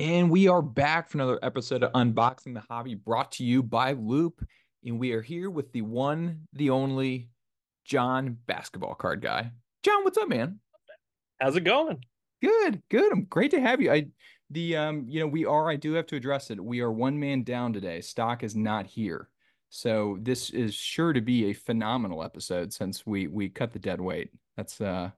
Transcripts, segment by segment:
And we are back for another episode of Unboxing the Hobby brought to you by Loupe. And we are here with the one, the only Jon basketball card guy. Jon, what's up, man? How's it going? Good, good. I'm great to have you. I the um, you know, we are, I do have to address it. We are one man down today. Stock is not here. So this is sure to be a phenomenal episode since we we cut the dead weight. That's uh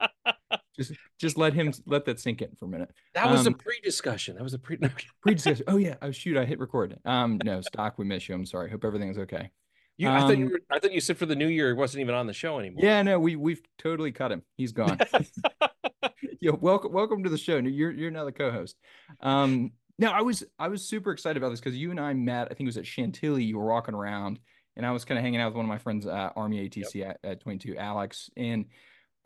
just just let him let that sink in for a minute. That was Um, a pre-discussion. That was a pre. Pre-discussion. Oh yeah. Oh shoot, I hit record. Um, no, stock, we miss you. I'm sorry. Hope everything's okay. You, I thought you Um, were. I thought you said for the new year it wasn't even on the show anymore. Yeah, no, we we've totally cut him. He's gone. yeah, welcome welcome to the show. You're you're now the co-host. Um, no, I was I was super excited about this because you and I met. I think it was at Chantilly. You were walking around, and I was kind of hanging out with one of my friends, uh, Army ATC at, at 22, Alex, and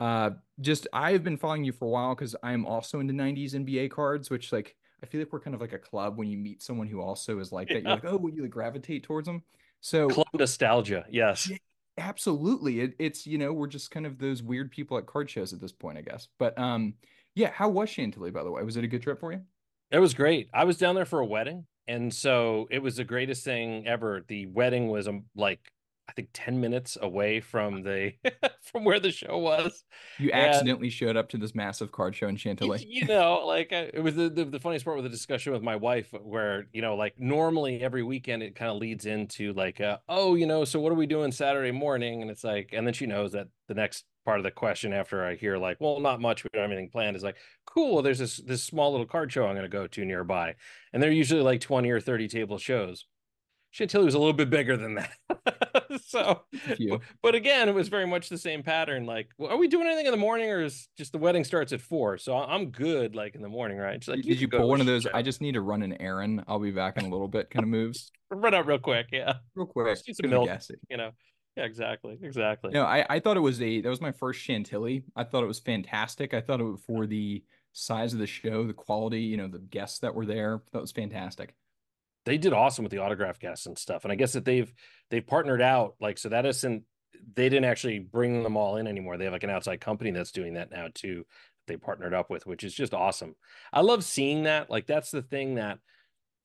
uh, just I have been following you for a while because I'm also into 90s NBA cards, which like I feel like we're kind of like a club when you meet someone who also is like that. You're like, oh, will you like gravitate towards them? So Club nostalgia. Yes. Yeah. absolutely, it, it's you know we're just kind of those weird people at card shows at this point, I guess. But um, yeah, how was Chantilly by the way? Was it a good trip for you? It was great. I was down there for a wedding, and so it was the greatest thing ever. The wedding was um, like I think ten minutes away from the from where the show was. You And- accidentally showed up to this massive card show in Chantilly. you know, like I, it was the, the the funniest part with the discussion with my wife, where you know, like normally every weekend it kind of leads into like, uh, oh, you know, so what are we doing Saturday morning? And it's like, and then she knows that the next part of the question after I hear like, well, not much, we don't have anything planned, is like, cool. There's this this small little card show I'm going to go to nearby, and they're usually like twenty or thirty table shows. Chantilly was a little bit bigger than that. so but again, it was very much the same pattern. Like, well, are we doing anything in the morning, or is just the wedding starts at four? So I'm good, like in the morning, right? She's like, Did you pull one of those? show." I just need to run an errand. I'll be back in a little bit. Kind of moves run out real quick, yeah, real quick. Just need some go to the milk. you know, yeah, exactly, exactly. No, I, I thought it was a that was my first Chantilly. I thought it was fantastic. I thought it was for the size of the show, the quality, you know, the guests that were there. That was fantastic. They did awesome with the autograph guests and stuff, and I guess that they've they've partnered out, like, so that isn't they didn't actually bring them all in anymore. They have like an outside company that's doing that now too. They partnered up with, which is just awesome. I love seeing that. Like, that's the thing that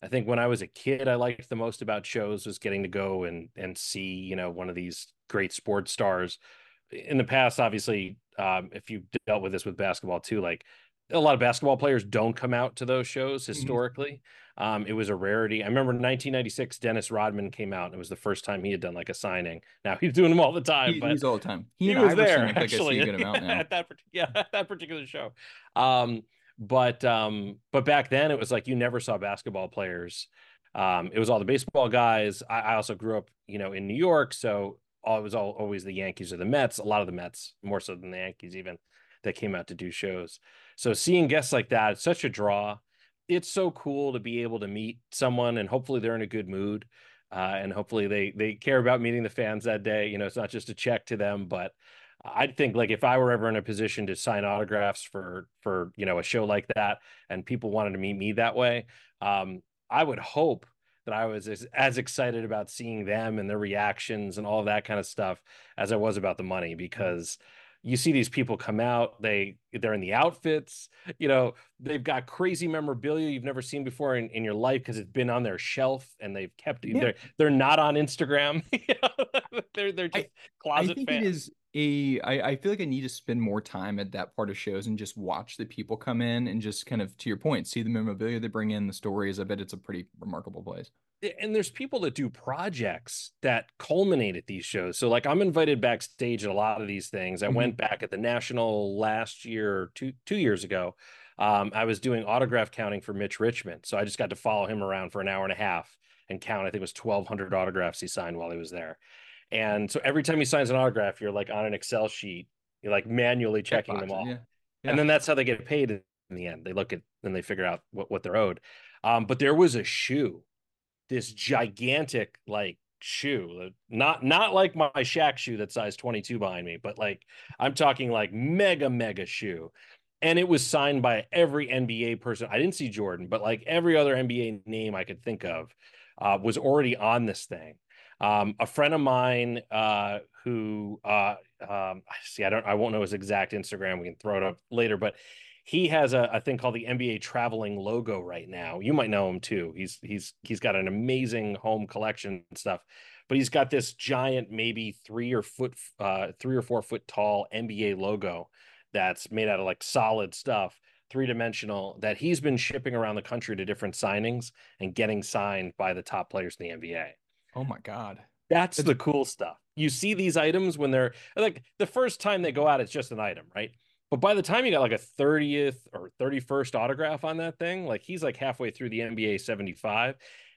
I think when I was a kid, I liked the most about shows was getting to go and and see, you know, one of these great sports stars. In the past, obviously, um, if you dealt with this with basketball too, like a lot of basketball players don't come out to those shows historically. Um, it was a rarity. I remember in 1996, Dennis Rodman came out, and it was the first time he had done like a signing. Now he's doing them all the time, He, but he's all the time. He, he was Iverson, there I think I actually a good now. at that yeah at that particular show um but um but back then it was like you never saw basketball players um it was all the baseball guys i, I also grew up you know in new york so all, it was all always the yankees or the mets a lot of the mets more so than the yankees even that came out to do shows so seeing guests like that it's such a draw it's so cool to be able to meet someone and hopefully they're in a good mood uh, and hopefully they they care about meeting the fans that day. You know, it's not just a check to them, but I think like if I were ever in a position to sign autographs for for you know a show like that, and people wanted to meet me that way, um, I would hope that I was as, as excited about seeing them and their reactions and all of that kind of stuff as I was about the money because you see these people come out they they're in the outfits you know they've got crazy memorabilia you've never seen before in, in your life because it's been on their shelf and they've kept Yeah. they're they're not on Instagram they're they're I- just closet I think fans it is a I, I feel like I need to spend more time at that part of shows and just watch the people come in and just kind of to your point, see the memorabilia they bring in, the stories. I bet it's a pretty remarkable place. And there's people that do projects that culminate at these shows. So like I'm invited backstage at a lot of these things. I Mhm. went back at the national last year, or two two years ago. Um, I was doing autograph counting for Mitch Richmond. So I just got to follow him around for an hour and a half and count. I think it was 1,200 autographs he signed while he was there. And so every time he signs an autograph, you're like on an Excel sheet, you're like manually checking them all Yeah. Yeah. and then that's how they get paid in the end. They look at and they figure out what, what they're owed. Um, but there was a shoe, this gigantic like shoe, not not like my Shaq shoe that size 22 behind me, but like I'm talking like mega mega shoe. And it was signed by every NBA person. I didn't see Jordan, but like every other NBA name I could think of uh, was already on this thing. Um, a friend of mine uh, who uh, um, see, I don't, I won't know his exact Instagram. We can throw it up later, but he has a, a thing called the NBA traveling logo right now. You might know him too. He's he's he's got an amazing home collection and stuff, but he's got this giant, maybe three or foot, uh, three or four foot tall NBA logo that's made out of like solid stuff, three dimensional. That he's been shipping around the country to different signings and getting signed by the top players in the NBA. Oh my god, that's the cool stuff. You see these items when they're like the first time they go out, it's just an item, right? But by the time you got like a 30th or 31st autograph on that thing, like he's like halfway through the NBA 75.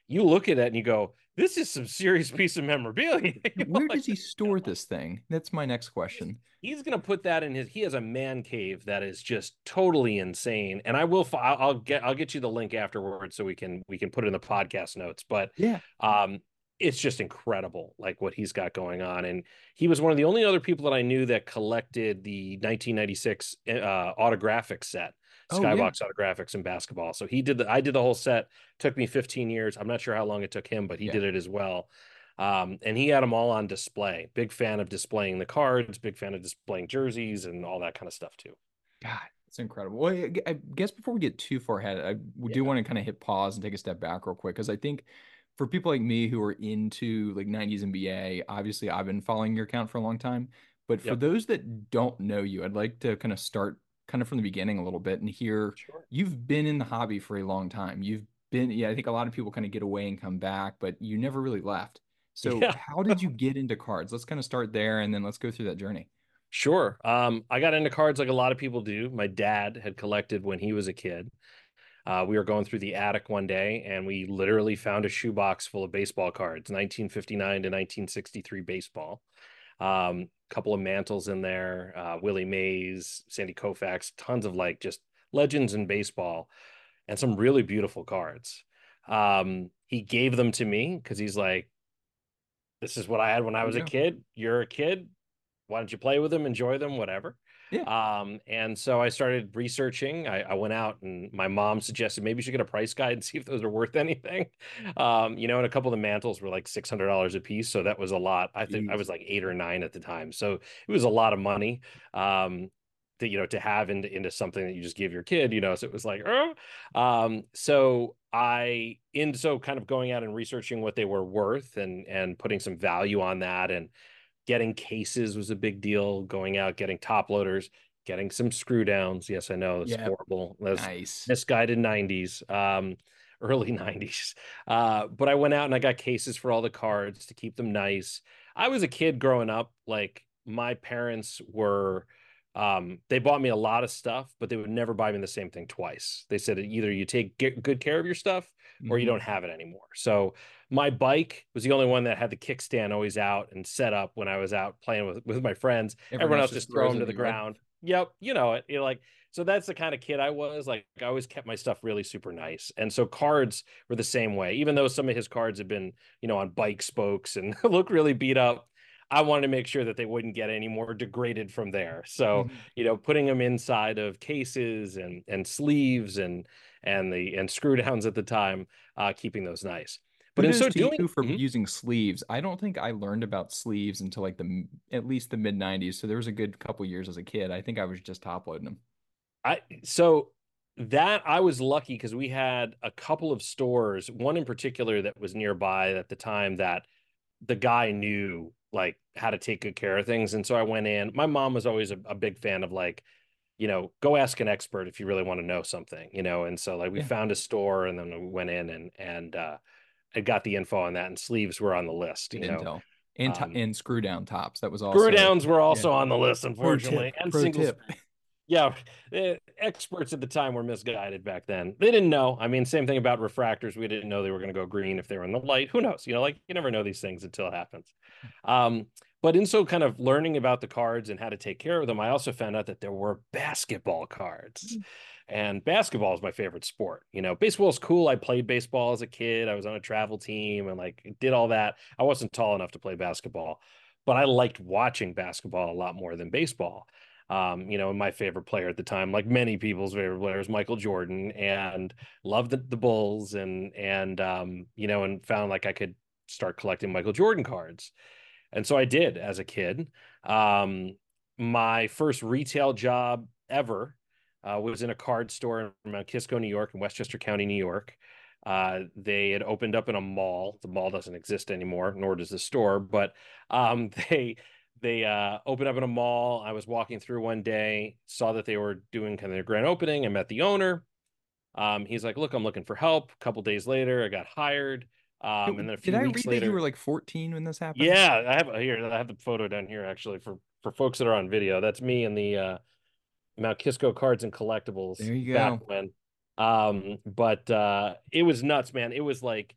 You look at it and you go, this is some serious piece of memorabilia. Where does he store this thing? That's my next question. He's, he's going to put that in his. He has a man cave that is just totally insane. And I will. I'll, I'll get. I'll get you the link afterwards so we can we can put it in the podcast notes. But yeah, um, it's just incredible like what he's got going on and he was one of the only other people that i knew that collected the 1996 uh, autographic set skybox oh, yeah. autographics and basketball so he did the i did the whole set took me 15 years i'm not sure how long it took him but he yeah. did it as well um, and he had them all on display big fan of displaying the cards big fan of displaying jerseys and all that kind of stuff too god it's incredible well i guess before we get too far ahead i yeah. do want to kind of hit pause and take a step back real quick because i think for people like me who are into like 90s NBA, obviously I've been following your account for a long time. But for yep. those that don't know you, I'd like to kind of start kind of from the beginning a little bit and hear sure. you've been in the hobby for a long time. You've been, yeah, I think a lot of people kind of get away and come back, but you never really left. So yeah. how did you get into cards? Let's kind of start there and then let's go through that journey. Sure. Um, I got into cards like a lot of people do. My dad had collected when he was a kid. Uh, we were going through the attic one day and we literally found a shoebox full of baseball cards, 1959 to 1963 baseball. A um, couple of mantles in there, uh, Willie Mays, Sandy Koufax, tons of like just legends in baseball, and some really beautiful cards. Um, he gave them to me because he's like, "This is what I had when I was a kid. You're a kid. Why don't you play with them, enjoy them, whatever." Yeah. Um, and so I started researching. I, I, went out and my mom suggested maybe you should get a price guide and see if those are worth anything. Um, you know, and a couple of the mantles were like six hundred dollars a piece, so that was a lot. I think I was like eight or nine at the time, so it was a lot of money. Um, to you know to have into into something that you just give your kid, you know. So it was like, oh. Um, so I in so kind of going out and researching what they were worth and and putting some value on that and getting cases was a big deal. Going out, getting top loaders, getting some screw downs. Yes, I know it's yep. horrible. That's nice. misguided '90s, um, early '90s. Uh, but I went out and I got cases for all the cards to keep them nice. I was a kid growing up. Like my parents were um, they bought me a lot of stuff, but they would never buy me the same thing twice. They said either you take good care of your stuff or mm-hmm. you don't have it anymore. So my bike was the only one that had the kickstand always out and set up when I was out playing with, with my friends. Everyone, Everyone else just throw them to the ground. Right? Yep. You know it. You're like, so that's the kind of kid I was. Like I always kept my stuff really super nice. And so cards were the same way. Even though some of his cards had been, you know, on bike spokes and look really beat up, I wanted to make sure that they wouldn't get any more degraded from there. So, mm-hmm. you know, putting them inside of cases and and sleeves and and the and screw downs at the time, uh, keeping those nice. But in so doing for mm-hmm. using sleeves, I don't think I learned about sleeves until like the at least the mid '90s. So there was a good couple years as a kid. I think I was just top loading them. I so that I was lucky because we had a couple of stores, one in particular that was nearby at the time that the guy knew like how to take good care of things. And so I went in. My mom was always a, a big fan of like, you know, go ask an expert if you really want to know something, you know. And so like we yeah. found a store and then we went in and and uh I got the info on that, and sleeves were on the list. You Intel. know, and um, and screw down tops. That was also screw downs were also yeah. on the list, unfortunately. Pro tip, and pro singles. Tip. Yeah, eh, experts at the time were misguided back then. They didn't know. I mean, same thing about refractors. We didn't know they were going to go green if they were in the light. Who knows? You know, like you never know these things until it happens. Um, but in so kind of learning about the cards and how to take care of them, I also found out that there were basketball cards. And basketball is my favorite sport. You know, baseball is cool. I played baseball as a kid. I was on a travel team and like did all that. I wasn't tall enough to play basketball, but I liked watching basketball a lot more than baseball. Um, you know, my favorite player at the time, like many people's favorite players, Michael Jordan, and loved the, the Bulls and and um, you know, and found like I could start collecting Michael Jordan cards. And so I did as a kid. Um, my first retail job ever uh, was in a card store in Mount Kisco, New York, in Westchester County, New York. Uh, they had opened up in a mall. The mall doesn't exist anymore, nor does the store. But um, they they uh, opened up in a mall. I was walking through one day, saw that they were doing kind of their grand opening. I met the owner. Um, he's like, "Look, I'm looking for help." A couple days later, I got hired. Um, and then a few Did I weeks read later, that you were like 14 when this happened? yeah, I have here. I have the photo down here actually for for folks that are on video. That's me and the uh, Mount Kisco Cards and Collectibles. There you back go. when. Um, but uh, it was nuts, man. It was like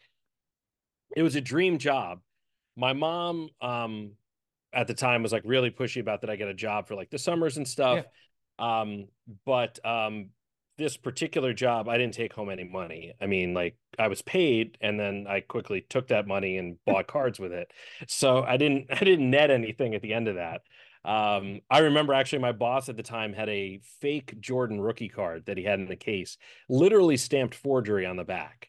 it was a dream job. My mom, um, at the time was like really pushy about that I get a job for like the summers and stuff. Um, but um, this particular job, I didn't take home any money. I mean, like I was paid, and then I quickly took that money and bought cards with it. So I didn't, I didn't net anything at the end of that. Um, I remember actually my boss at the time had a fake Jordan rookie card that he had in the case, literally stamped forgery on the back.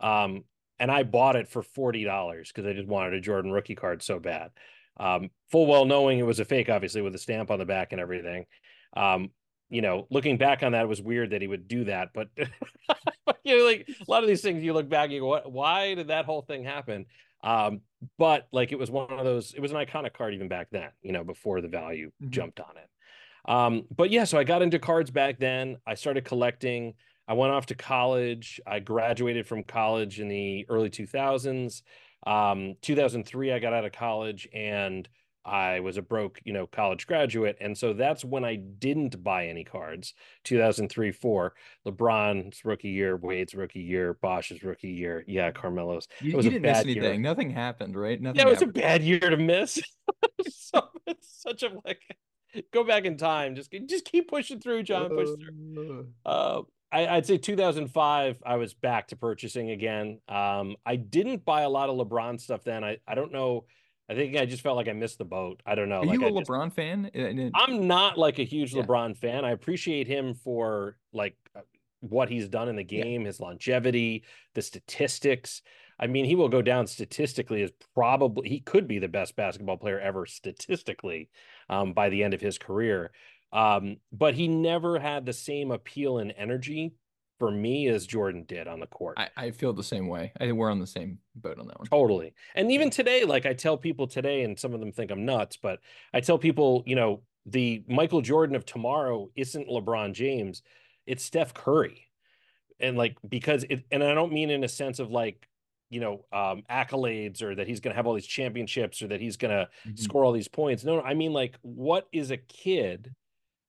Um, and I bought it for forty dollars because I just wanted a Jordan rookie card so bad. Um, full well knowing it was a fake, obviously with a stamp on the back and everything. Um, you know, looking back on that, it was weird that he would do that. But you know, like a lot of these things, you look back, you go, "What? Why did that whole thing happen?" Um, but like it was one of those. It was an iconic card even back then. You know, before the value Mhm. jumped on it. Um, but yeah, so I got into cards back then. I started collecting. I went off to college. I graduated from college in the early 2000s. Um, 2003, I got out of college and I was a broke, you know, college graduate. And so that's when I didn't buy any cards. 2003, four, LeBron's rookie year, Wade's rookie year, Bosh's rookie year. Yeah, Carmelo's. You, It was you didn't miss bad year. anything. Nothing happened, right? Nothing Yeah, it was a bad year to miss. so it's such a like go back in time. Just just keep pushing through, Jon. Push through. Uh, Uh, I, I'd say 2005, I was back to purchasing again. Um, I didn't buy a lot of LeBron stuff then. I, I don't know. I think I just felt like I missed the boat. I don't know. Are like you I a just- LeBron fan? I'm not like a huge Yeah. LeBron fan. I appreciate him for like uh, what he's done in the Yeah. game, his longevity, the statistics. I mean, he will go down statistically as probably he could be the best basketball player ever statistically um, by the end of his career. Um, but he never had the same appeal and energy for me as Jordan did on the court. I, I feel the same way. I think we're on the same boat on that one. Totally. And even today, like I tell people today, and some of them think I'm nuts, but I tell people, you know, the Michael Jordan of tomorrow isn't LeBron James, it's Steph Curry. And like, because it, and I don't mean in a sense of like, you know, um, accolades or that he's going to have all these championships or that he's going to Mhm. score all these points. No, no, I mean like, what is a kid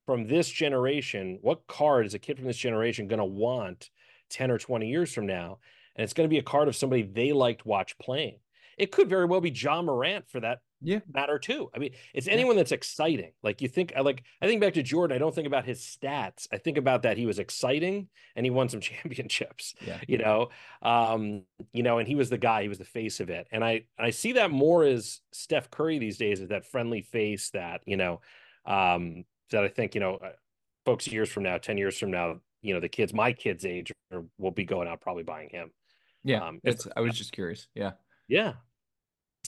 from this generation? What card is a kid from this generation going to want 10 or 20 years from now? And it's going to be a card of somebody they liked watch playing. It could very well be Ja Morant for that Yeah. matter too. I mean, it's anyone that's exciting. Like you think, I like. I think back to Jordan. I don't think about his stats. I think about that he was exciting and he won some championships. Yeah. You know, um, you know, and he was the guy. He was the face of it. And I I see that more as Steph Curry these days, as that friendly face that you know, um, that I think you know, uh, folks years from now, ten years from now, you know, the kids, my kids' age, are, will be going out probably buying him. Yeah. Um, That's, I was just curious. Yeah. Yeah.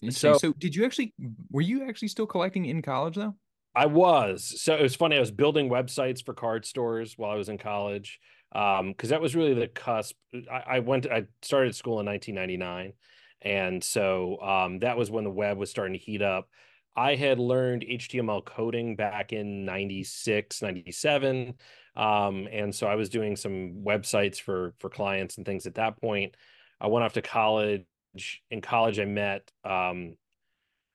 So- So, did you actually, were you actually still collecting in college though? I was. So it was funny. I was building websites for card stores while I was in college. Um, because that was really the cusp. I, I went, I started school in 1999. And so um, that was when the web was starting to heat up. I had learned HTML coding back in 96, 97. Um, and so I was doing some websites for for clients and things at that point. I went off to college. In college, I met um,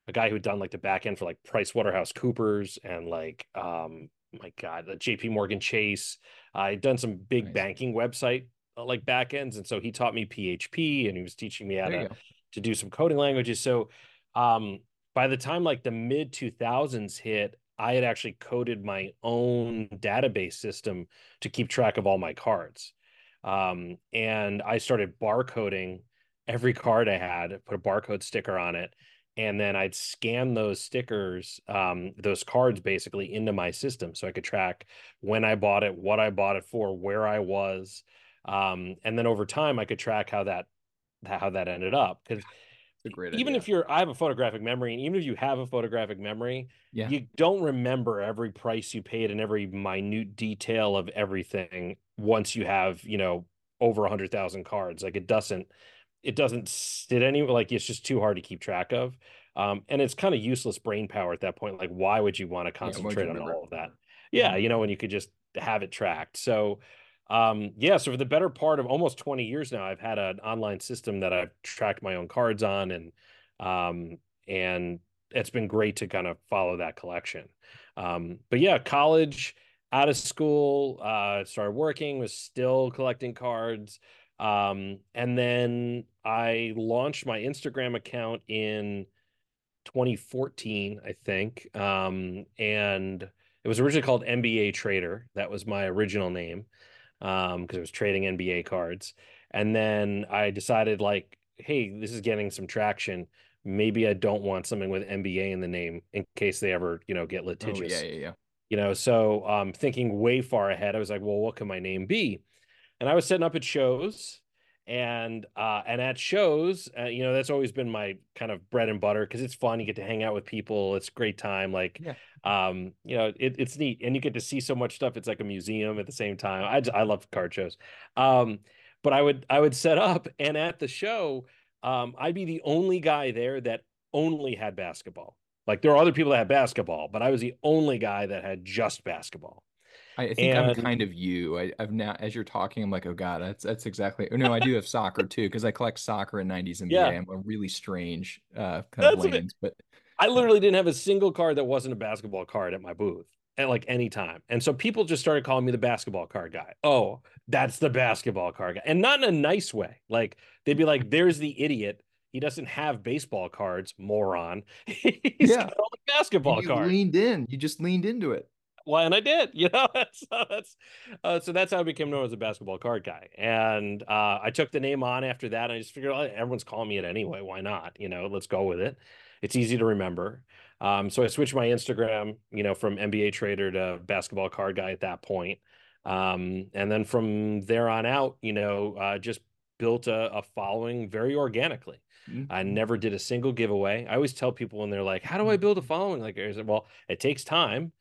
a guy who'd done like the back end for like Price Waterhouse Coopers and like um my god, the JP Morgan Chase. I'd done some big Nice. banking website uh, like back ends. And so he taught me PHP and he was teaching me how to, to do some coding languages. So um by the time like the mid 2000s hit, I had actually coded my own database system to keep track of all my cards. Um, and I started barcoding every card I had, put a barcode sticker on it, and then I'd scan those stickers, um, those cards basically into my system so I could track when I bought it, what I bought it for, where I was. Um, and then over time I could track how that how that ended up. Because even idea. if you're I have a photographic memory, and even if you have a photographic memory, Yeah. you don't remember every price you paid and every minute detail of everything once you have, you know, over a hundred thousand cards. Like it doesn't it doesn't sit any like it's just too hard to keep track of. Um, and it's kind of useless brain power at that point. Like, why would you want to Yeah, concentrate on remember all of that? Yeah, Mhm. you know, when you could just have it tracked. So um, yeah, so for the better part of almost 20 years now, I've had an online system that I've tracked my own cards on and um, and it's been great to kind of follow that collection. Um, but yeah, college, out of school, uh, started working, was still collecting cards. Um, and then I launched my Instagram account in 2014, I think. Um, and it was originally called NBA Trader. That was my original name um, because I was trading NBA cards. And then I decided, like, hey, this is getting some traction. Maybe I don't want something with NBA in the name in case they ever, you know, get Oh litigious. yeah, yeah, yeah. You know, so um, thinking way far ahead, I was like, well, what can my name be? And I was setting up at shows, and uh, and at shows, uh, you know, that's always been my kind of bread and butter because it's fun. You get to hang out with people. It's a great time. Like, Yeah. um, you know, it, it's neat, and you get to see so much stuff. It's like a museum at the same time. I I love card shows. Um, but I would I would set up, and at the show, um, I'd be the only guy there that only had basketball. Like there are other people that had basketball, but I was the only guy that had just basketball. I think I'm kind of you. I, I've now, as you're talking, I'm like, oh god, that's that's exactly. No, I do have soccer too because I collect soccer and '90s NBA. yeah, I'm a really strange uh, kind of that's bit. lanes, but I literally didn't have a single card that wasn't a basketball card at my booth at like any time. And so people just started calling me the basketball card guy. Oh, that's the basketball card guy. And not in a nice way. Like they'd be like, there's the idiot. He doesn't have baseball cards, moron. He's yeah, got all the basketball you cards. leaned in. You just leaned into it. Well, and I did, you know, so that's uh, so that's how I became known as a basketball card guy. And uh, I took the name on after that. And I just figured oh, everyone's calling me it anyway. Why not? You know, let's go with it. It's easy to remember. Um, so I switched my Instagram, you know, from NBA trader to basketball card guy at that point. Um, and then from there on out, you know, uh, just built a, a following very organically. I Mhm. never did a single giveaway. I always tell people when they're like, "How do I build a following?" Like, I said, well, it takes time.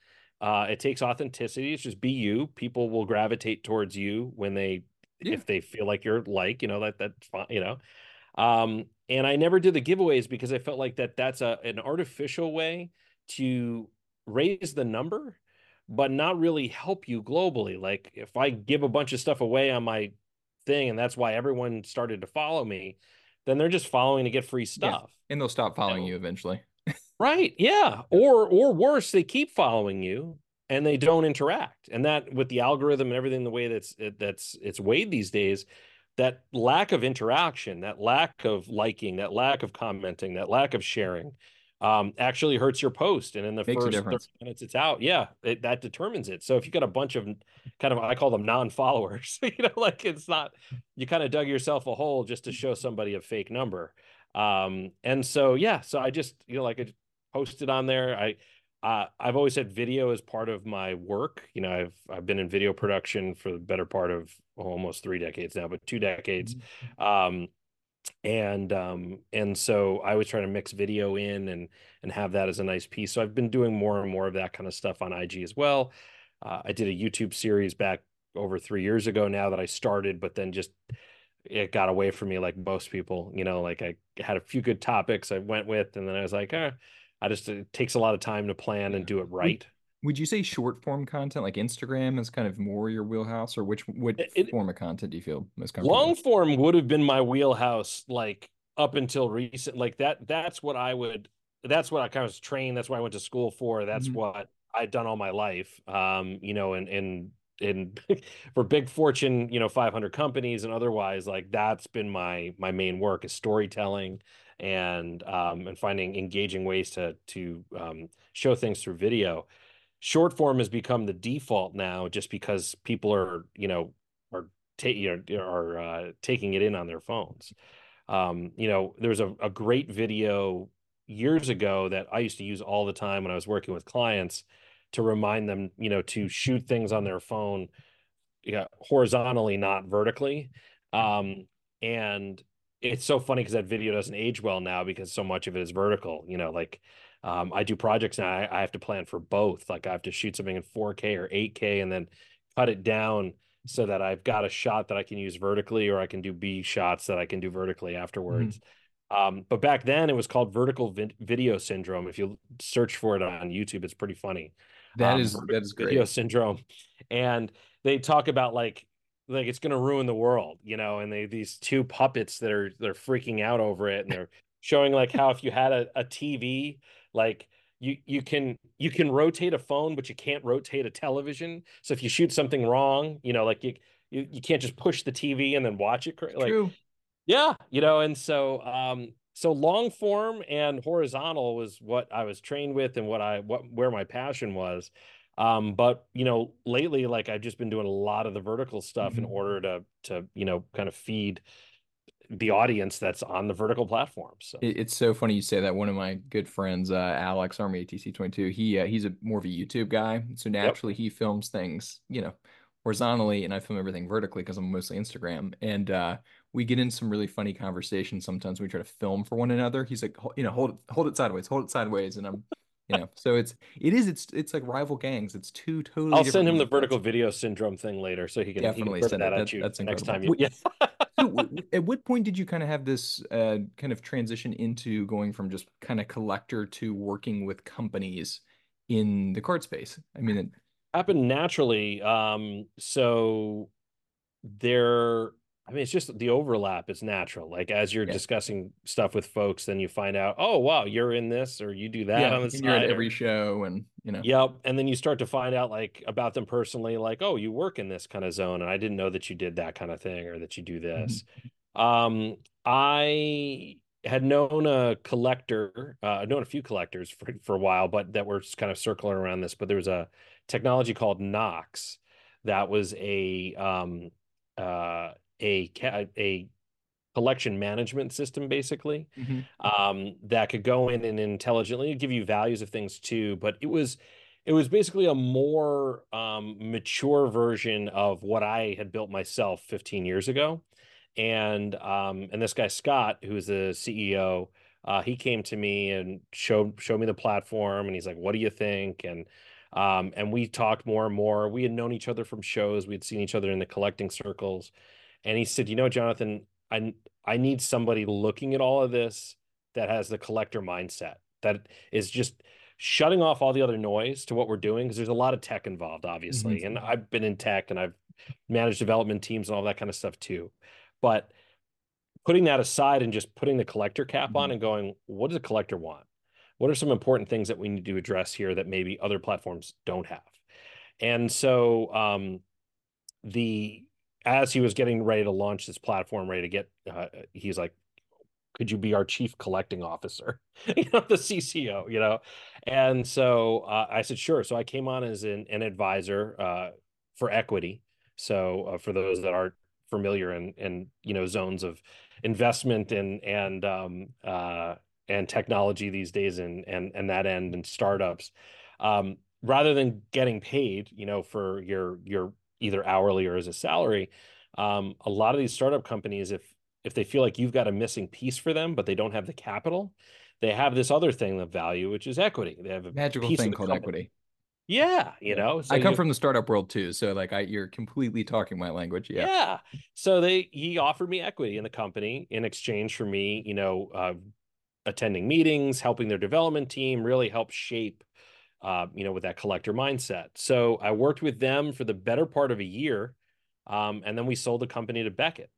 Uh, it takes authenticity. It's just be you. People will gravitate towards you when they, Yeah, if they feel like you're like, you know, that that's fine, you know. Um, and I never did the giveaways because I felt like that that's a an artificial way to raise the number, but not really help you globally. Like if I give a bunch of stuff away on my thing, and that's why everyone started to follow me, then they're just following to get free yeah, stuff. and they'll stop following you eventually. Right. Yeah. Or or worse, they keep following you and they don't interact. And that with the algorithm and everything the way that's it, that's it's weighed these days, that lack of interaction, that lack of liking, that lack of commenting, that lack of sharing um actually hurts your post and in the Makes first 30 minutes it's out yeah it, that determines it so if you got a bunch of kind of i call them non-followers you know like it's not you kind of dug yourself a hole just to show somebody a fake number um and so yeah so i just you know like posted on there. I uh, i've always said video is part of my work. You know i've i've been in video production for the better part of almost three decades now but two decades. Mhm. um and um and so i was trying to mix video in and and have that as a nice piece. So i've been doing more and more of that kind of stuff on ig as well. Uh, i did a youtube series back over three years ago now that i started but then just it got away from me like most people you know like i had a few good topics i went with and then i was like eh, i just it takes a lot of time to plan and do it right would you say short form content like Instagram is kind of more your wheelhouse, or which what It- form of content do you feel most comfortable long with? form would have been my wheelhouse like up until recent like that that's what i would that's what i kind of was trained that's what i went to school for that's Mhm. what i've done all my life um you know and and and for big fortune you know 500 companies and otherwise like that's been my my main work is storytelling and um and finding engaging ways to to um show things through video. Short form has become the default now just because people are you know are ta- you know, are uh, taking it in on their phones. Um you know there's a, a great video years ago that i used to use all the time when i was working with clients to remind them you know to shoot things on their phone horizontally not vertically. Um and it's so funny because that video doesn't age well now because so much of it is vertical. You know, like um, I do projects now. I, I have to plan for both. Like I have to shoot something in 4K or 8K and then cut it down so that I've got a shot that I can use vertically, or I can do B shots that I can do vertically afterwards. Mm-hmm. Um, but back then it was called vertical vi- video syndrome. If you search for it on YouTube, it's pretty funny. That um, is that is video syndrome, and they talk about like like it's going to ruin the world, you know. And they these two puppets that are they're freaking out over it, and they're showing like how if you had a, a TV, like you you can you can rotate a phone, but you can't rotate a television. So if you shoot something wrong, you know, like you you, you can't just push the TV and then watch it. Like True. Yeah, you know, and so um so long form and horizontal was what I was trained with and what I what where my passion was. Um, but you know, lately, like I've just been doing a lot of the vertical stuff mm-hmm. in order to to you know kind of feed the audience that's on the vertical platform. So it's so funny you say that. One of my good friends, uh, Alex Army ATC twenty two, he uh, he's a more of a YouTube guy, so naturally yep. he films things, you know, horizontally, and I film everything vertically because I'm mostly Instagram. And uh, we get in some really funny conversations sometimes we try to film for one another. He's like, you know, hold it, hold it sideways, hold it sideways, and I'm, you know, so it's it is it's it's like rival gangs. It's two totally. I'll send him the vertical video syndrome thing later, so he can definitely he can send that, that at you that's next time. You, yeah. so at what point did you kind of have this uh, kind of transition into going from just kind of collector to working with companies in the card space? I mean, it happened naturally. Um, so there I mean, it's just the overlap is natural. Like as you're yeah. discussing stuff with folks, then you find out, oh wow, you're in this or you do that yeah, on the side. You're at every show, and you know. Yep, and then you start to find out like about them personally, like oh, you work in this kind of zone, and I didn't know that you did that kind of thing or that you do this. Mm-hmm. Um, I had known a collector, uh, I'd known a few collectors for for a while, but that were just kind of circling around this. But there was a technology called Knox that was a um uh a a collection management system basically mm-hmm. um, that could go in and intelligently give you values of things too but it was it was basically a more um, mature version of what i had built myself 15 years ago. And um, and this guy scott who's the ceo uh, he came to me and showed showed me the platform and he's like what do you think? And um, and we talked more and more. We had known each other from shows. We had seen each other in the collecting circles and he said, "You know, Jonathan, I I need somebody looking at all of this that has the collector mindset that is just shutting off all the other noise to what we're doing because there's a lot of tech involved, obviously, mm-hmm. and I've been in tech and I've managed development teams and all that kind of stuff too, but." Putting that aside and just putting the collector cap mm-hmm. on and going, what does a collector want? What are some important things that we need to address here that maybe other platforms don't have? And so um, the as he was getting ready to launch this platform, ready to get, uh, he's like, could you be our chief collecting officer? You know the cco you know? And so uh, i said sure. So i came on as an, an advisor uh, for equity. So uh, for those that aren't familiar in in you know zones of investment and and um, uh, and technology these days and and and that end and startups um, rather than getting paid you know for your your either hourly or as a salary. Um, a lot of these startup companies, if if they feel like you've got a missing piece for them, but they don't have the capital, they have this other thing of value, which is equity. They have a magical thing called company. equity. Yeah, you know. So I come you, from the startup world too, so like I, you're completely talking my language. Yeah. Yeah. So they he offered me equity in the company in exchange for me, you know, uh, attending meetings, helping their development team, really help shape uh, you know, with that collector mindset. So I worked with them for the better part of a year. Um, and then we sold the company to Beckett,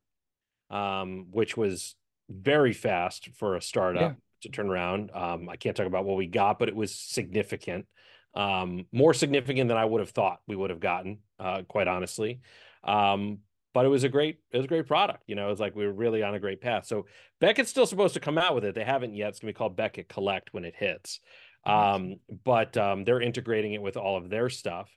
um, which was very fast for a startup yeah. to turn around. Um, I can't talk about what we got, but it was significant, um, more significant than I would have thought we would have gotten, uh, quite honestly. Um, but it was a great, it was a great product. You know, it's like we were really on a great path. So Beckett's still supposed to come out with it. They haven't yet. It's gonna be called Beckett Collect when it hits um, but um, they're integrating it with all of their stuff.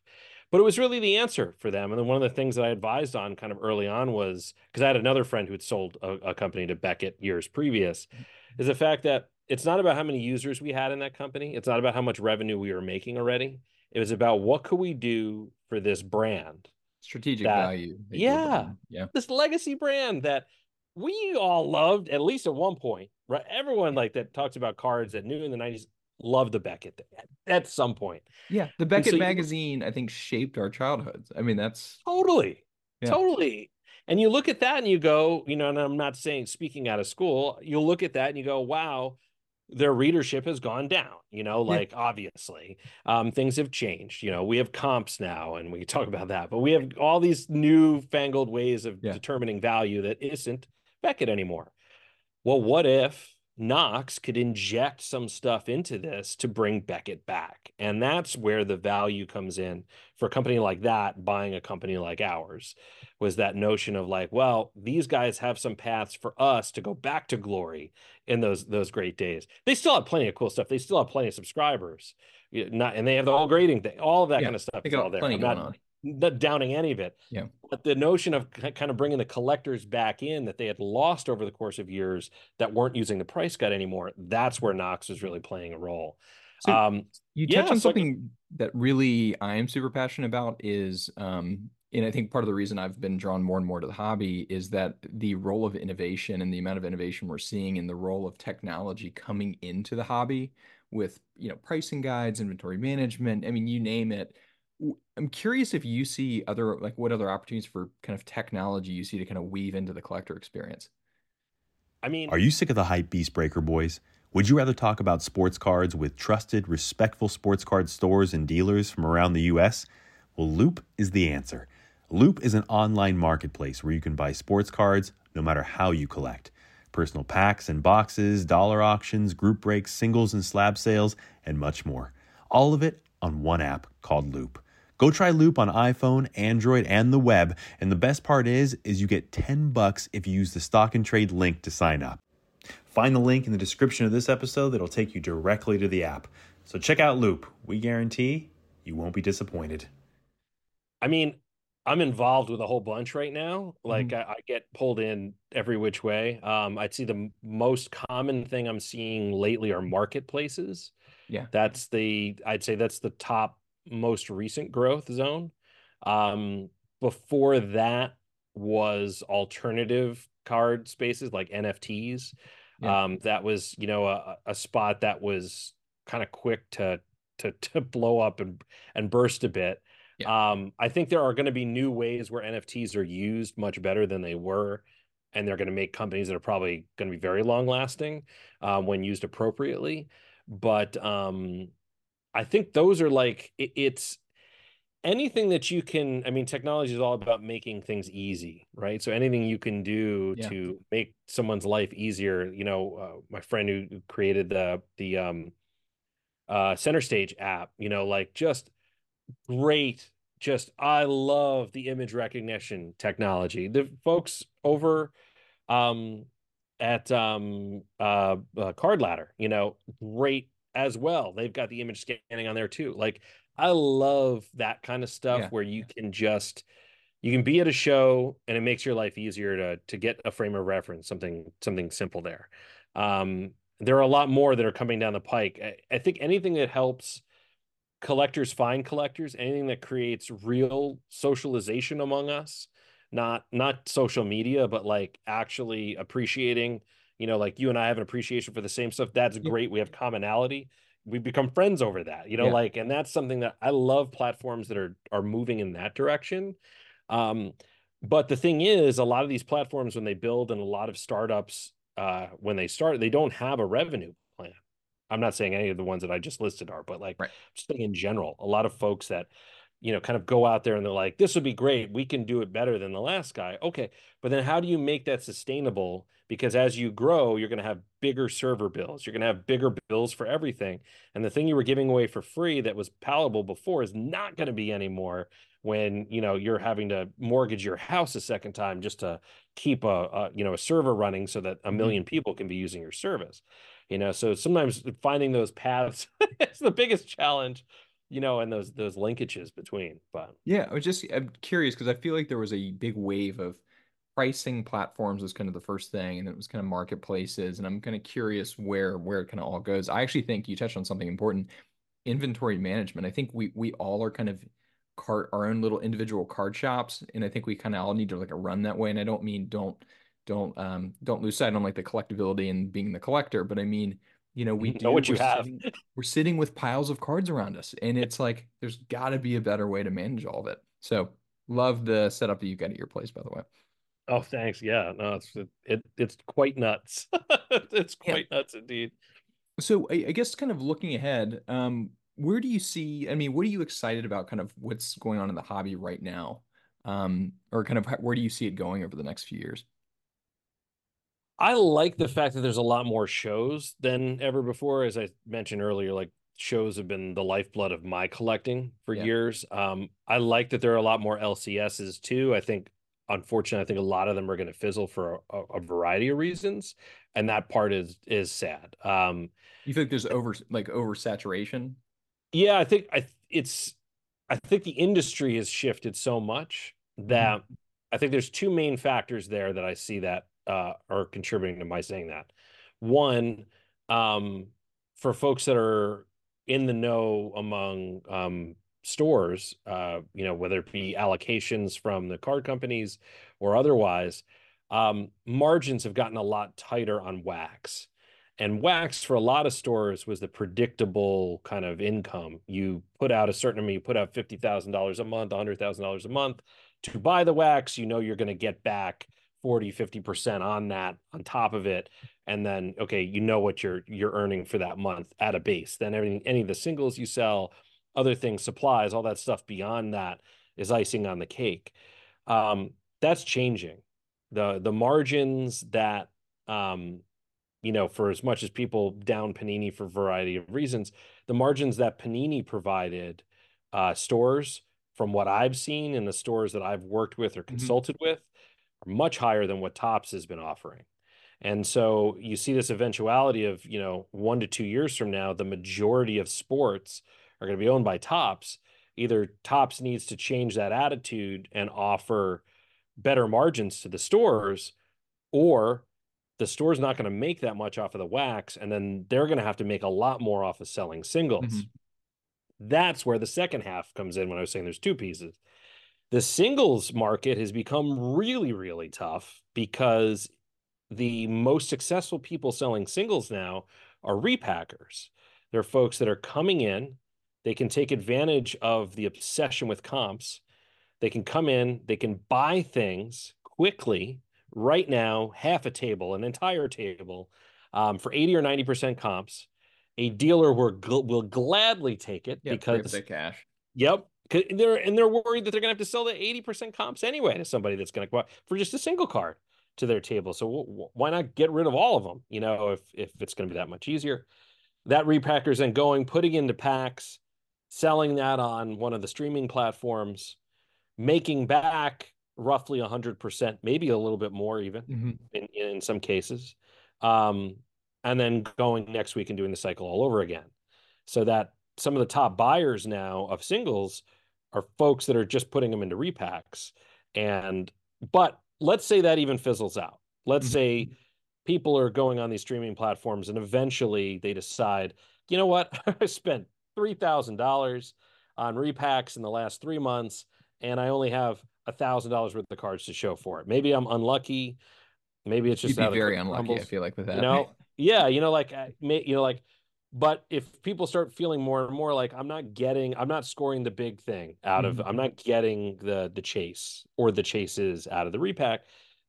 But it was really the answer for them. And then one of the things that i advised on kind of early on was because i had another friend who had sold a, a company to beckett years previous mm-hmm. is the fact that it's not about how many users we had in that company. It's not about how much revenue we were making already. It was about what could we do for this brand strategic that, value that yeah. yeah. This legacy brand that we all loved at least at one point right? Everyone like that talks about cards that knew in the 90s love the Beckett at some point. Yeah, the Beckett so magazine you, I think shaped our childhoods. I mean, that's totally, yeah. totally. And you look at that and you go, you know, and I'm not saying speaking out of school, you look at that and you go, wow, their readership has gone down you know like yeah. obviously um, things have changed you know we have comps now and we talk about that but we have all these new fangled ways of yeah. determining value that isn't beckett anymore well what if Knox could inject some stuff into this to bring Beckett back. And that's where the value comes in for a company like that buying a company like ours was that notion of like, well, these guys have some paths for us to go back to glory in those those great days. They still have plenty of cool stuff. They still have plenty of subscribers. Not and they have the whole grading thing, all of that yeah, kind of stuff They is all there. I'm not, not downing any of it. Yeah. But the notion of kind of bringing the collectors back in that they had lost over the course of years that weren't using the price cut anymore, that's where Knox was really playing a role. So um, you touch yeah, on so something that really I am super passionate about is, um, and I think part of the reason I've been drawn more and more to the hobby is that the role of innovation and the amount of innovation we're seeing in the role of technology coming into the hobby with you know pricing guides, inventory management. I mean, you name it I'm curious if you see other like what other opportunities for kind of technology you see to kind of weave into the collector experience. I mean, are you sick of the hype beast breaker boys? Would you rather talk about sports cards with trusted, respectful sports card stores and dealers from around the US? Well, Loupe is the answer. Loupe is an online marketplace where you can buy sports cards no matter how you collect. Personal packs and boxes, dollar auctions, group breaks, singles and slab sales, and much more. All of it on one app called Loupe. Go try Loupe on iPhone, Android, and the web. And the best part is, is you get 10 bucks if you use the stock and trade link to sign up. Find the link in the description of this episode that'll take you directly to the app. So check out Loupe. We guarantee you won't be disappointed. I mean, I'm involved with a whole bunch right now. Like mm-hmm. I, I, get pulled in every which way. Um, I'd see the most common thing I'm seeing lately are marketplaces. Yeah, that's the I'd say that's the top most recent growth zone. Um, before that was alternative card spaces like NFTs. Yeah. Um, that was, you know, a, a spot that was kind of quick to to to blow up and and burst a bit. Yeah. Um, I think there are going to be new ways where NFTs are used much better than they were, and they're going to make companies that are probably going to be very long lasting um, when used appropriately. But um, I think those are like it, it's anything that you can i mean technology is all about making things easy right so anything you can do yeah. to make someone's life easier you know uh, my friend who created the the um uh center stage app you know like just great just i love the image recognition technology the folks over um at um uh, uh card ladder you know great as well. They've got the image scanning on there too. Like I love that kind of stuff yeah. where you can just you can be at a show and it makes your life easier to to get a frame of reference, something something simple there. Um, there are a lot more that are coming down the pike. I, I think anything that helps collectors find collectors, anything that creates real socialization among us, not not social media, but like actually appreciating you know, like you and I have an appreciation for the same stuff. That's great. We have commonality. We become friends over that, you know, yeah. like, and that's something that I love platforms that are are moving in that direction. Um, but the thing is, a lot of these platforms, when they build, and a lot of startups, uh, when they start, they don't have a revenue plan. I'm not saying any of the ones that I just listed are, but like right. just in general, a lot of folks that you know, kind of go out there and they're like, this would be great. We can do it better than the last guy. Okay. But then how do you make that sustainable? Because as you grow, you're going to have bigger server bills. You're going to have bigger bills for everything. And the thing you were giving away for free that was palatable before is not going to be anymore when, you know, you're having to mortgage your house a second time just to keep a, a you know, a server running so that a 1000000 mm-hmm. people can be using your service. You know, so sometimes finding those paths is the biggest challenge you know, and those those linkages between. But yeah, I was just I'm curious because I feel like there was a big wave of pricing platforms was kind of the first thing, and it was kind of marketplaces, and I'm kind of curious where where it kind of all goes. I actually think you touched on something important, inventory management. I think we we all are kind of cart our own little individual card shops, and I think we kind of all need to like run that way. And I don't mean don't don't um don't lose sight on like the collectability and being the collector, but I mean, you know, we know what you have. Sitting, we're sitting with piles of cards around us, and it's like there's got to be a better way to manage all of it. So love the setup that you've got at your place, by the way. Oh, thanks. Yeah, no, it's it, it's quite nuts. it's quite yeah. nuts indeed. So I, I, guess kind of looking ahead, um, where do you see? I mean, what are you excited about? Kind of what's going on in the hobby right now, um, or kind of where do you see it going over the next few years? I like the fact that there's a lot more shows than ever before. As I mentioned earlier, like shows have been the lifeblood of my collecting for yeah. years. Um, I like that there are a lot more LCSs too. I think, unfortunately, I think a lot of them are going to fizzle for a, a, variety of reasons, and that part is is sad. Um, you think there's over like oversaturation? Yeah, I think I it's I think the industry has shifted so much mm-hmm. that mm-hmm. I think there's two main factors there that I see that uh, are contributing to my saying that. One, um, for folks that are in the know among um, stores, uh, you know, whether it be allocations from the card companies or otherwise, um, margins have gotten a lot tighter on wax. And wax for a lot of stores was the predictable kind of income. You put out a certain amount, you put out $50,000 a month, $100,000 a month to buy the wax, you know you're going to get back 40 50% on that on top of it and then okay you know what you're you're earning for that month at a base then everything any of the singles you sell other things supplies all that stuff beyond that is icing on the cake um, that's changing the the margins that um, you know for as much as people down panini for a variety of reasons the margins that panini provided uh, stores from what i've seen in the stores that i've worked with or mm-hmm. consulted mm-hmm. with are much higher than what Topps has been offering. And so you see this eventuality of, you know, one to two years from now, the majority of sports are going to be owned by Topps. Either Topps needs to change that attitude and offer better margins to the stores, or the store's not going to make that much off of the wax. And then they're going to have to make a lot more off of selling singles. Mm-hmm. That's where the second half comes in when I was saying there's two pieces. The singles market has become really, really tough because the most successful people selling singles now are repackers. They're folks that are coming in, they can take advantage of the obsession with comps. They can come in, they can buy things quickly right now, half a table, an entire table um, for 80 or 90% comps. A dealer will, will gladly take it yep, because the cash. Yep, they're and they're worried that they're going to have to sell the 80% comps anyway to somebody that's going to go out for just a single card to their table. So w- why not get rid of all of them? You know, if if it's going to be that much easier. That repackers then going, putting into packs, selling that on one of the streaming platforms, making back roughly 100%, maybe a little bit more even mm-hmm. in, in some cases. Um, and then going next week and doing the cycle all over again. So that some of the top buyers now of singles are folks that are just putting them into repacks. And but let's say that even fizzles out. Let's mm-hmm. say people are going on these streaming platforms and eventually they decide, you know what, I spent three thousand dollars on repacks in the last three months, and I only have a thousand dollars worth of cards to show for it. Maybe I'm unlucky. Maybe it's just You'd be very unlucky. Crumbles. I feel like with that. You know, yeah, you know, like you know, like but if people start feeling more and more like i'm not getting i'm not scoring the big thing out of mm-hmm. i'm not getting the the chase or the chases out of the repack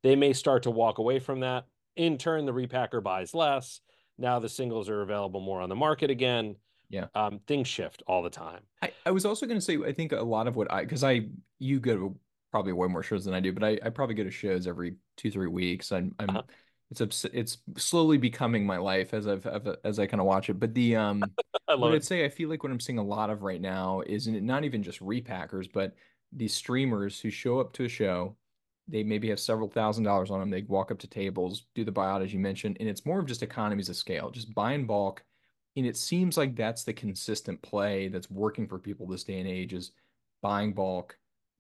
they may start to walk away from that. In turn the repacker buys less. Now the singles are available more on the market again. Yeah. Um, things shift all the time. I, I was also going to say i think a lot of what i because i you go to probably way more shows than i do but i, I probably go to shows every two three weeks. I'm, I'm uh-huh it's it's slowly becoming my life as I've, as I kind of watch it. But the um, I love what it. I'd say I feel like what I'm seeing a lot of right now is not even just repackers, but these streamers who show up to a show. They maybe have several thousand dollars on them. They walk up to tables, do the buyout as you mentioned, and it's more of just economies of scale, just buy in bulk. And it seems like that's the consistent play that's working for people this day and age is buying bulk,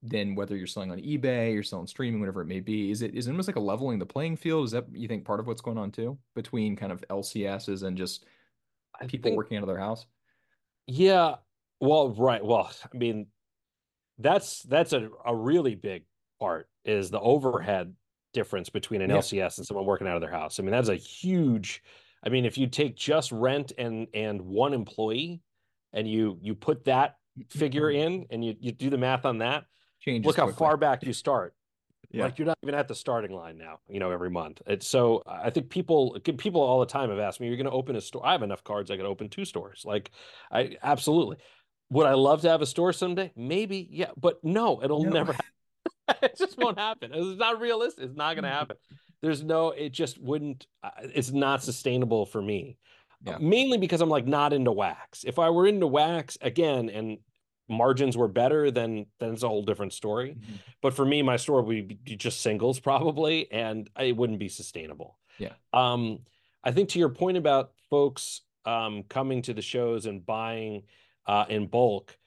then whether you're selling on eBay, you're selling streaming, whatever it may be, is it is it almost like a leveling the playing field? Is that you think part of what's going on too between kind of LCSs and just people think, working out of their house? Yeah. Well, right. Well, I mean, that's that's a, a really big part is the overhead difference between an Yeah. LCS and someone working out of their house. I mean, that's a huge. I mean, if you take just rent and and one employee, and you you put that mm-hmm. figure in, and you you do the math on that, Changes look how quickly. far back you start. Yeah. Like you're not even at the starting line now, you know, every month. It's so I think people people all the time have asked me, you're going to open a store. I have enough cards. I could open two stores. Like I absolutely. Would I love to have a store someday? Maybe. Yeah. But no, it'll No. never happen. it just won't happen. It's not realistic. It's not going to happen. There's no, it just wouldn't, uh, it's not sustainable for me. Yeah. Mainly because I'm like not into wax. If I were into wax again and margins were better, then then it's a whole different story. Mhm. But for me, my store would be just singles probably, and it wouldn't be sustainable. Yeah. Um, I think to your point about folks um, coming to the shows and buying uh, in bulk,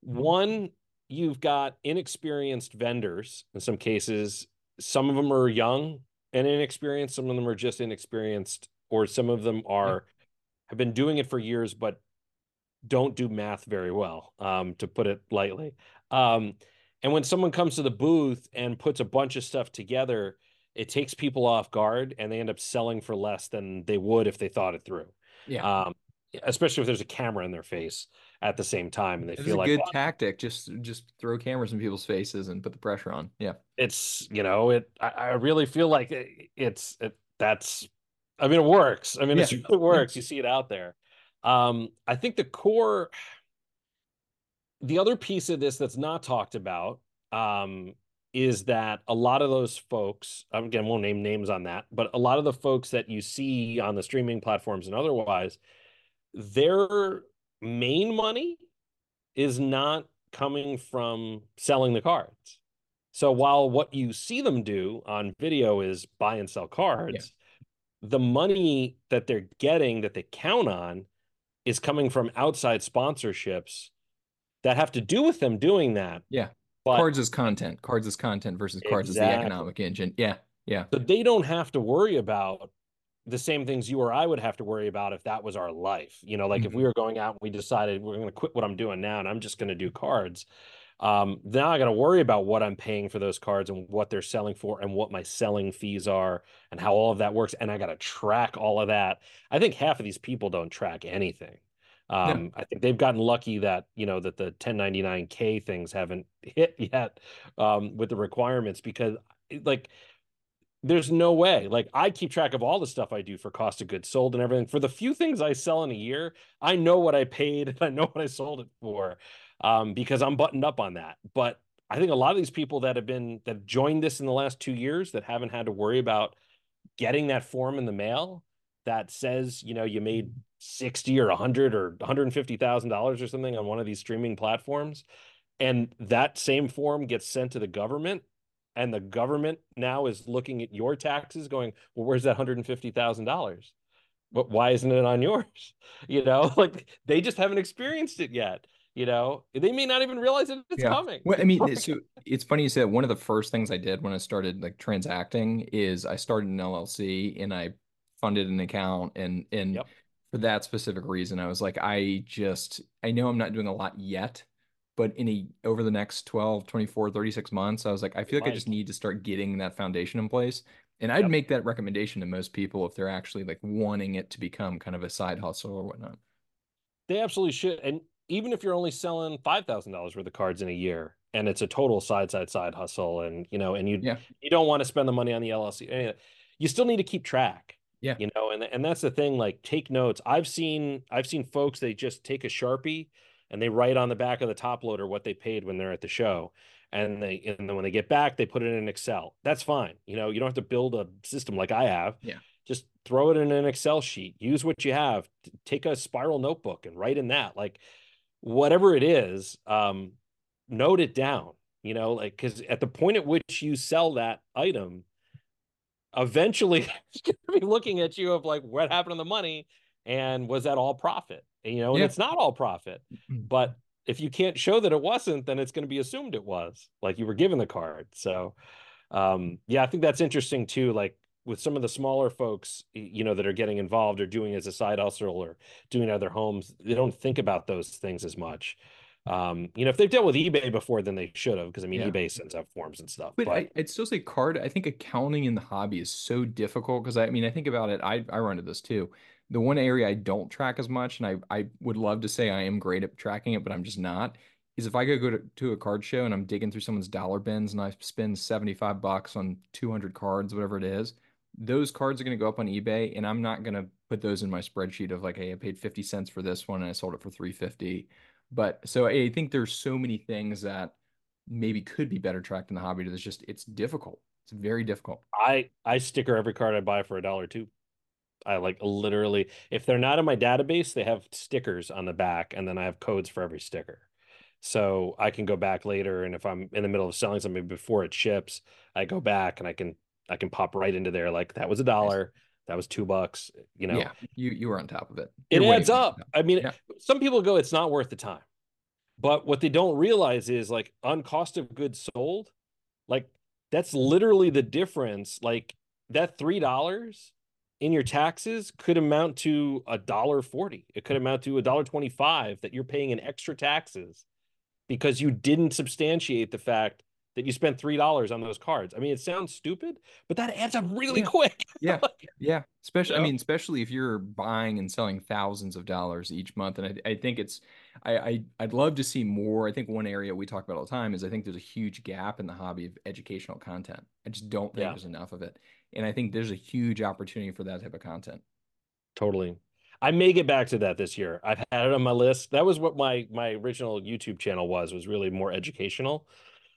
one, you've got inexperienced vendors in some cases. Some of them are young and inexperienced. Some of them are just inexperienced, or some of them are have been doing it for years, but don't do math very well, um, to put it lightly. Um, and when someone comes to the booth and puts a bunch of stuff together, it takes people off guard and they end up selling for less than they would if they thought it through. Yeah. Um, especially if there's a camera in their face at the same time and they It's feel a like good "Well, tactic. Just just throw cameras in people's faces and put the pressure on. Yeah. it's you know it I, I really feel like it, it's it, that's i mean it works i mean it Yeah. really works you see it out there um i think the core the other piece of this that's not talked about um is that a lot of those folks again won't name names on that but a lot of the folks that you see on the streaming platforms and otherwise their main money is not coming from selling the cards. So while what you see them do on video is buy and sell cards, the money that they're getting that they count on is coming from outside sponsorships that have to do with them doing that. Yeah. But cards as content. Cards as content versus cards as the economic engine. Yeah. Yeah. so they don't have to worry about the same things you or I would have to worry about if that was our life. You know, like if mm-hmm. we were going out and we decided we're going to quit what I'm doing now and I'm just going to do cards. Um, now I got to worry about what I'm paying for those cards and what they're selling for and what my selling fees are and how all of that works. And I got to track all of that. I think half of these people don't track anything. Um, I think they've gotten lucky that, you know, that the 1099K things haven't hit yet um, with the requirements because like there's no way. Like I keep track of all the stuff I do for cost of goods sold and everything. For the few things I sell in a year, I know what I paid and I know what I sold it for um, because I'm buttoned up on that. But I think a lot of these people that have been that joined this in the last two years that haven't had to worry about getting that form in the mail that says, you know, you made 60 or 100 or 150,000 dollars or something on one of these streaming platforms and that same form gets sent to the government and the government now is looking at your taxes going well where's that $150,000 but why isn't it on yours? You know like they just haven't experienced it yet you know they may not even realize that it's Yeah. coming Well, I mean, Like- so it's funny you said one of the first things I did when I started like transacting is I started an LLC and I funded an account and and Yep. for that specific reason I was like I just I know I'm not doing a lot yet but in a over the next 12 24 36 months I was like I feel like I just need to start getting that foundation in place and I'd Yep. make that recommendation to most people if they're actually like wanting it to become kind of a side hustle or whatnot They absolutely should. And even if you're only selling five thousand dollars worth of cards in a year, and it's a total side side side hustle, and you know, and you Yeah. you don't want to spend the money on the LLC, any of that, you still need to keep track. Yeah. You know, and and that's the thing. Like, take notes. I've seen I've seen folks they just take a sharpie and they write on the back of the top loader what they paid when they're at the show. And they and then when they get back, they put it in Excel. That's fine. You know, you don't have to build a system like I have. Yeah. Just throw it in an Excel sheet. Use what you have. Take a spiral notebook and write in that. Like whatever it is, um, note it down. You know, like because at the point at which you sell that item, eventually it's going to be looking at you of like what happened to the money and was that all profit? And, you know, and Yeah. it's not all profit. But if you can't show that it wasn't, then it's going to be assumed it was like you were given the card. So, um, yeah, I think that's interesting too. Like with some of the smaller folks, you know, that are getting involved or doing as a side hustle or doing their homes, they don't think about those things as much. Um, you know, if they've dealt with eBay before, then they should have, because I mean, Yeah. eBay sends out forms and stuff. But But, I, I'd still say card. I think accounting in the hobby is so difficult because I mean, I think about it. I I run into this too. The one area I don't track as much, and I I would love to say I am great at tracking it, but I'm just not. Is if I go go to, to a card show and I'm digging through someone's dollar bins and I spend 75 bucks on 200 cards, whatever it is, those cards are going to go up on eBay, and I'm not going to put those in my spreadsheet of like, hey, I paid 50 cents for this one and I sold it for 350. But so I think there's so many things that maybe could be better tracked in the hobby. It's just it's difficult. It's very difficult. I I sticker every card I buy for a dollar too. I like literally, if they're not in my database, they have stickers on the back, and then I have codes for every sticker. So I can go back later, and if I'm in the middle of selling something before it ships, I go back and I can I can pop right into there. Like that was a dollar, that was two bucks. You know, Yeah, you you were on top of it. it You're way adds up. I mean, Yeah. some people go, it's not worth the time. But what they don't realize is like on cost of goods sold, like that's literally the difference. Like that three dollars in your taxes could amount to a dollar forty. It could amount to a dollar twenty-five that you're paying in extra taxes because you didn't substantiate the fact that you spent three dollars on those cards. I mean, it sounds stupid, but that adds up really Yeah. quick. Yeah. Yeah, especially I mean, especially if you're buying and selling thousands of dollars each month, and I, I think it's, I, I I'd love to see more. I think one area we talk about all the time is I think there's a huge gap in the hobby of educational content. I just don't think Yeah. there's enough of it, and I think there's a huge opportunity for that type of content. Totally. I may get back to that this year. I've had it on my list. That was what my my original YouTube channel was, was really more educational.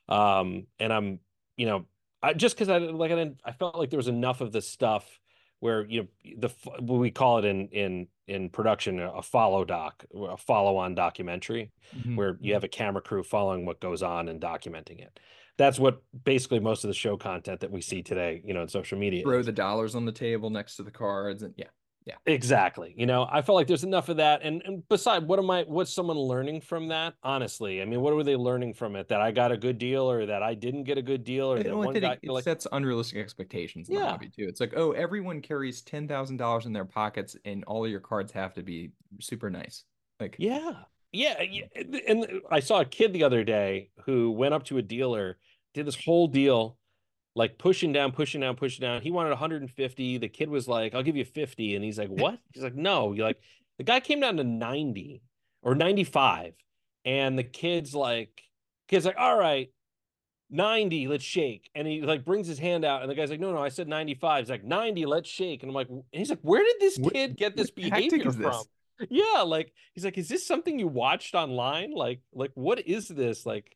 Um, and I'm, you know, I just because I like I didn't, I felt like there was enough of the stuff where you know the what we call it in in in production a follow doc, a follow on documentary Mhm. where you have a camera crew following what goes on and documenting it. That's what basically most of the show content that we see today, you know, in social media. throw the dollars on the table next to the cards, and yeah, Exactly. You know, I felt like there's enough of that. And and beside, what am I what's someone learning from that? Honestly, I mean, what were they learning from it? That I got a good deal or that I didn't get a good deal or that one think guy it, it like sets unrealistic expectations in the Yeah. hobby too. It's like, oh, everyone carries ten thousand dollars in their pockets, and all your cards have to be super nice. Like, Yeah. Yeah, yeah. Mm. And uh, I saw a kid the other day who went up to a dealer, did this whole deal, like pushing down, pushing down, pushing down. He wanted 150. The kid was like, I'll give you 50. And he's like, What? He's like, No. You're like, the guy came down to 90 or 95. And the kid's like, kid's like, All right, 90, let's shake. And he like brings his hand out, and the guy's like, No, no, I said 95. He's like, 90, let's shake. And I'm like, and he's like, Where did this What- kid get this behavior is this? from? Yeah, like he's like, is this something you watched online? Like, like what is this? Like,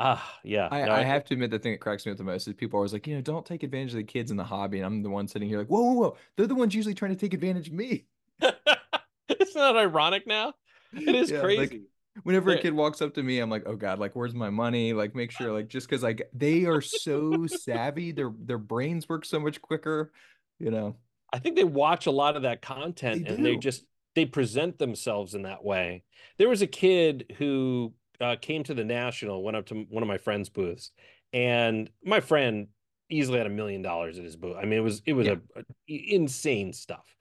ah, yeah. I, no, I have to admit the thing that cracks me up the most is people are always like, you know, don't take advantage of the kids in the hobby. And I'm the one sitting here like, whoa, whoa, whoa. They're the ones usually trying to take advantage of me. Isn't that ironic now? It is Yeah, like, crazy. Whenever a kid walks up to me, I'm like, oh God, like where's my money? Like make sure, like just because like they are so savvy, their their brains work so much quicker, you know. I think they watch a lot of that content They and they just they present themselves in that way. There was a kid who uh, came to the national, went up to one of my friend's booths, and my friend easily had a million dollars at his booth. I mean, it was it was Yeah. a, a- insane stuff.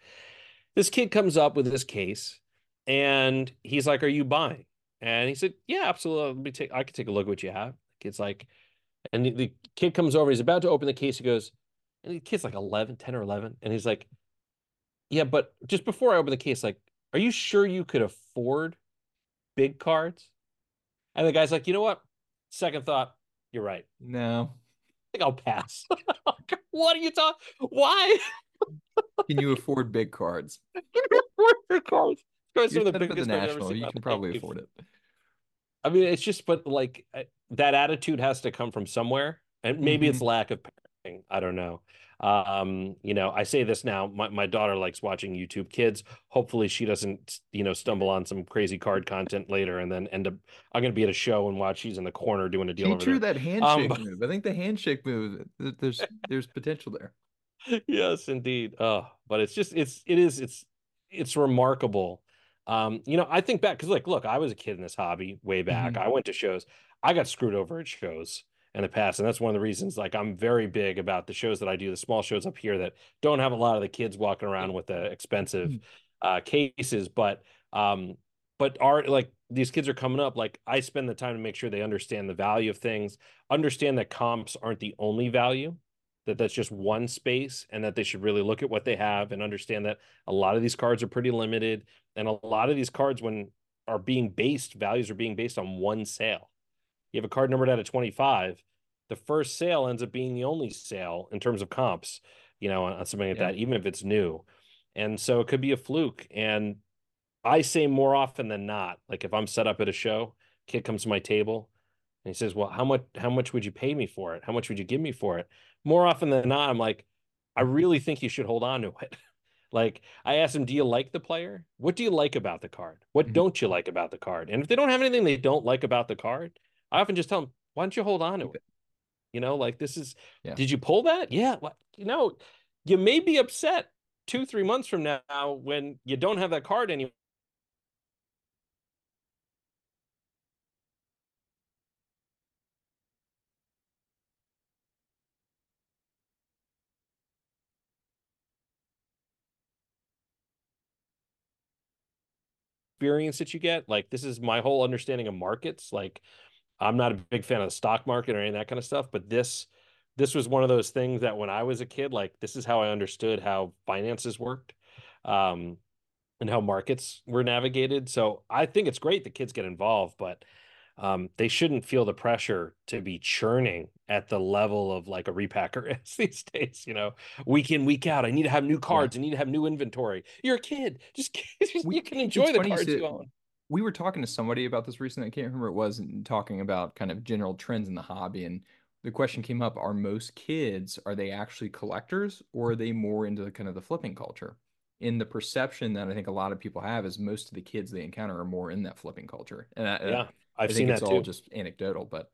This kid comes up with this case, and he's like, "Are you buying?" And he said, "Yeah, absolutely. Let me take. I could take a look at what you have." Kid's like, and the, the kid comes over. He's about to open the case. He goes, and the kid's like 11, 10 or 11. And he's like, yeah, but just before I open the case, like, are you sure you could afford big cards? And the guy's like, you know what? Second thought, you're right. No. I think I'll pass. what are you talking? Why? Can you afford big cards? can you afford big cards? Are the the biggest ever national. You can probably afford it. I mean, it's just, but like that attitude has to come from somewhere, and maybe it's mm-hmm. lack of I don't know. Um, you know, I say this now. My my daughter likes watching YouTube Kids. Hopefully, she doesn't, you know, stumble on some crazy card content later, and then end up. I'm gonna be at a show and watch. She's in the corner doing a deal over her there. that handshake but- move. I think the handshake move. There's there's potential there. yes, indeed. Oh, but it's just it's it is it's it's remarkable. Um, you know, I think back because like, look, I was a kid in this hobby way back. Mhm. I went to shows. I got screwed over at shows in the past, and that's one of the reasons. Like, I'm very big about the shows that I do, the small shows up here that don't have a lot of the kids walking around with the expensive uh, cases, but um, but are like these kids are coming up, like I spend the time to make sure they understand the value of things, understand that comps aren't the only value, that that's just one space, and that they should really look at what they have and understand that a lot of these cards are pretty limited, and a lot of these cards, when are being based, values are being based on one sale. You have a card numbered out of 25, the first sale ends up being the only sale in terms of comps, you know, on something like yeah. that, even if it's new. And so it could be a fluke. And I say more often than not, like if I'm set up at a show, kid comes to my table and he says, Well, how much how much would you pay me for it? How much would you give me for it? More often than not, I'm like, I really think you should hold on to it. like I asked him, Do you like the player? What do you like about the card? What mm-hmm. don't you like about the card? And if they don't have anything they don't like about the card, I often just tell them, Why don't you hold on to it? You know, like this is yeah. did you pull that? Yeah. What you know, you may be upset two, three months from now when you don't have that card anymore experience that you get. Like this is my whole understanding of markets. Like I'm not a big fan of the stock market or any of that kind of stuff, but this this was one of those things that when I was a kid, like this is how I understood how finances worked. Um, and how markets were navigated. So I think it's great that kids get involved, but um, they shouldn't feel the pressure to be churning at the level of like a repacker is these days. You know, week in, week out. I need to have new cards. Yeah. I need to have new inventory. You're a kid. Just, just we, you can enjoy the cards you own. We were talking to somebody about this recently. I can't remember it was, and talking about kind of general trends in the hobby. And the question came up: Are most kids are they actually collectors, or are they more into the kind of the flipping culture? in the perception that I think a lot of people have is most of the kids they encounter are more in that flipping culture. And I, yeah, I've I seen it's that all too. just anecdotal, but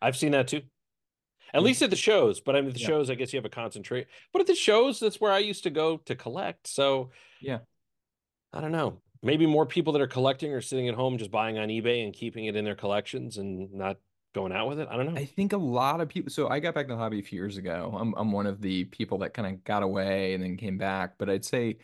I've seen that too. At least at the shows, but I mean the yeah. shows, I guess you have a concentrate. But at the shows, that's where I used to go to collect. So yeah, I don't know. Maybe more people that are collecting are sitting at home just buying on eBay and keeping it in their collections and not going out with it. I don't know. I think a lot of people. So I got back in the hobby a few years ago. I'm I'm one of the people that kind of got away and then came back. But I'd say,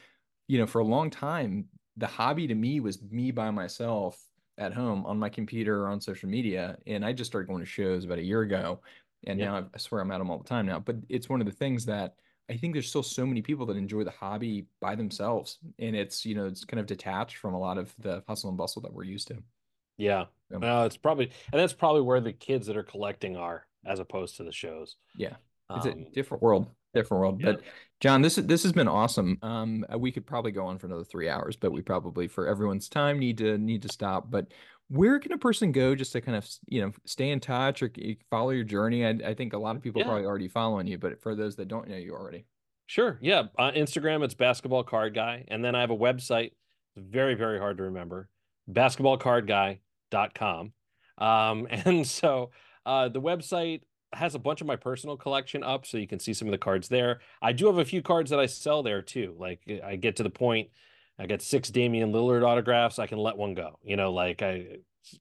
you know, for a long time, the hobby to me was me by myself at home on my computer or on social media. And I just started going to shows about a year ago. And yeah. now I swear I'm at them all the time now. But it's one of the things that I think there's still so many people that enjoy the hobby by themselves. And it's, you know, it's kind of detached from a lot of the hustle and bustle that we're used to. Yeah. So, no, it's probably, and that's probably where the kids that are collecting are as opposed to the shows. Yeah. It's um, a different world different world. Yeah. But Jon, this is this has been awesome. Um, we could probably go on for another three hours, but we probably, for everyone's time, need to need to stop. But where can a person go just to kind of you know stay in touch or follow your journey? I, I think a lot of people yeah. probably already following you, but for those that don't know you already, sure, yeah. On Instagram, it's basketball card guy, and then I have a website. It's very very hard to remember. Basketballcardguy.com. Um, and so uh, the website has a bunch of my personal collection up, so you can see some of the cards there. I do have a few cards that I sell there too. Like I get to the point, I get six Damian Lillard autographs. I can let one go. You know, like I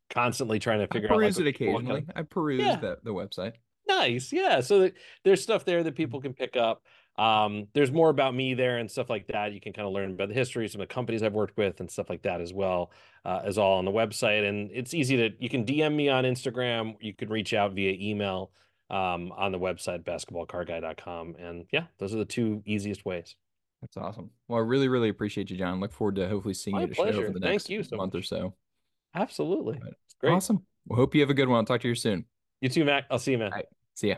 constantly trying to figure I peruse out. Peruse like, it occasionally. I peruse yeah. the, the website. Nice, yeah. So there's stuff there that people can pick up. Um, there's more about me there and stuff like that. You can kind of learn about the history, some of the companies I've worked with, and stuff like that as well uh, as all on the website. And it's easy to you can DM me on Instagram. You can reach out via email um, on the website basketballcardguy.com. And yeah, those are the two easiest ways. That's awesome. Well, I really, really appreciate you, Jon. Look forward to hopefully seeing My you at a pleasure. show over the next so month much. or so. Absolutely. Great. Awesome. Well, hope you have a good one. I'll talk to you soon. You too, Mac. I'll see you, man. See ya.